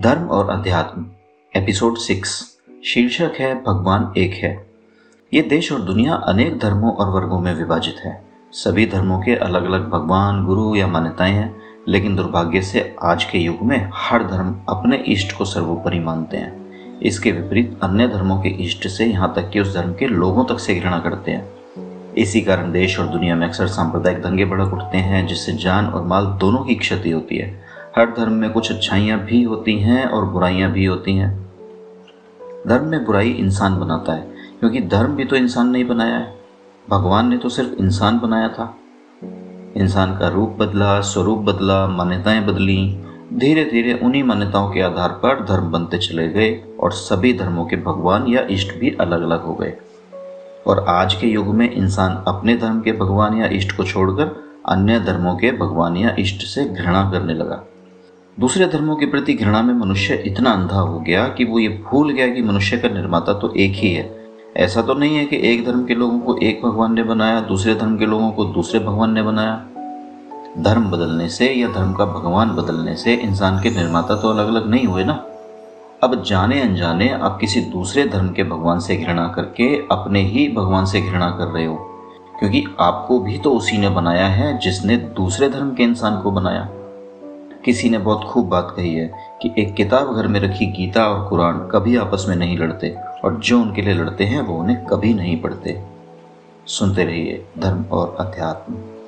धर्म और अध्यात्म। एपिसोड सिक्स शीर्षक है, भगवान एक है। ये देश और दुनिया अनेक धर्मों और वर्गों में विभाजित है। सभी धर्मों के अलग अलग भगवान, गुरु या मान्यताएँ हैं, लेकिन दुर्भाग्य से आज के युग में हर धर्म अपने इष्ट को सर्वोपरि मानते हैं। इसके विपरीत अन्य धर्मों के इष्ट से यहाँ तक कि उस धर्म के लोगों तक से घृणा करते हैं। इसी कारण देश और दुनिया में अक्सर सांप्रदायिक दंगे भड़क उठते हैं, जिससे जान और माल दोनों की क्षति होती है। हर धर्म में कुछ अच्छाइयाँ भी होती हैं और बुराइयाँ भी होती हैं। धर्म में बुराई इंसान बनाता है, क्योंकि धर्म भी तो इंसान नहीं बनाया है। भगवान ने तो सिर्फ़ इंसान बनाया था। इंसान का रूप बदला, स्वरूप बदला, मान्यताएँ बदली। धीरे धीरे उन्हीं मान्यताओं के आधार पर धर्म बनते चले गए और सभी धर्मों के भगवान या इष्ट भी अलग अलग हो गए। और आज के युग में इंसान अपने धर्म के भगवान या इष्ट को छोड़कर अन्य धर्मों के भगवान या इष्ट से घृणा करने लगा। दूसरे धर्मों के प्रति घृणा में मनुष्य इतना अंधा हो गया कि वो ये भूल गया कि मनुष्य का निर्माता तो एक ही है। ऐसा तो नहीं है कि एक धर्म के लोगों को एक भगवान ने बनाया, दूसरे धर्म के लोगों को दूसरे भगवान ने बनाया। धर्म बदलने से या धर्म का भगवान बदलने से इंसान के निर्माता तो अलग अलग नहीं हुए ना। अब जाने अनजाने आप किसी दूसरे धर्म के भगवान से घृणा करके अपने ही भगवान से घृणा कर रहे हो। क्योंकि आपको भी तो उसी ने बनाया है जिसने दूसरे धर्म के इंसान को बनाया। किसी ने बहुत खूब बात कही है कि एक किताब घर में रखी गीता और कुरान कभी आपस में नहीं लड़ते, और जो उनके लिए लड़ते हैं वो उन्हें कभी नहीं पढ़ते। सुनते रहिए धर्म और अध्यात्म।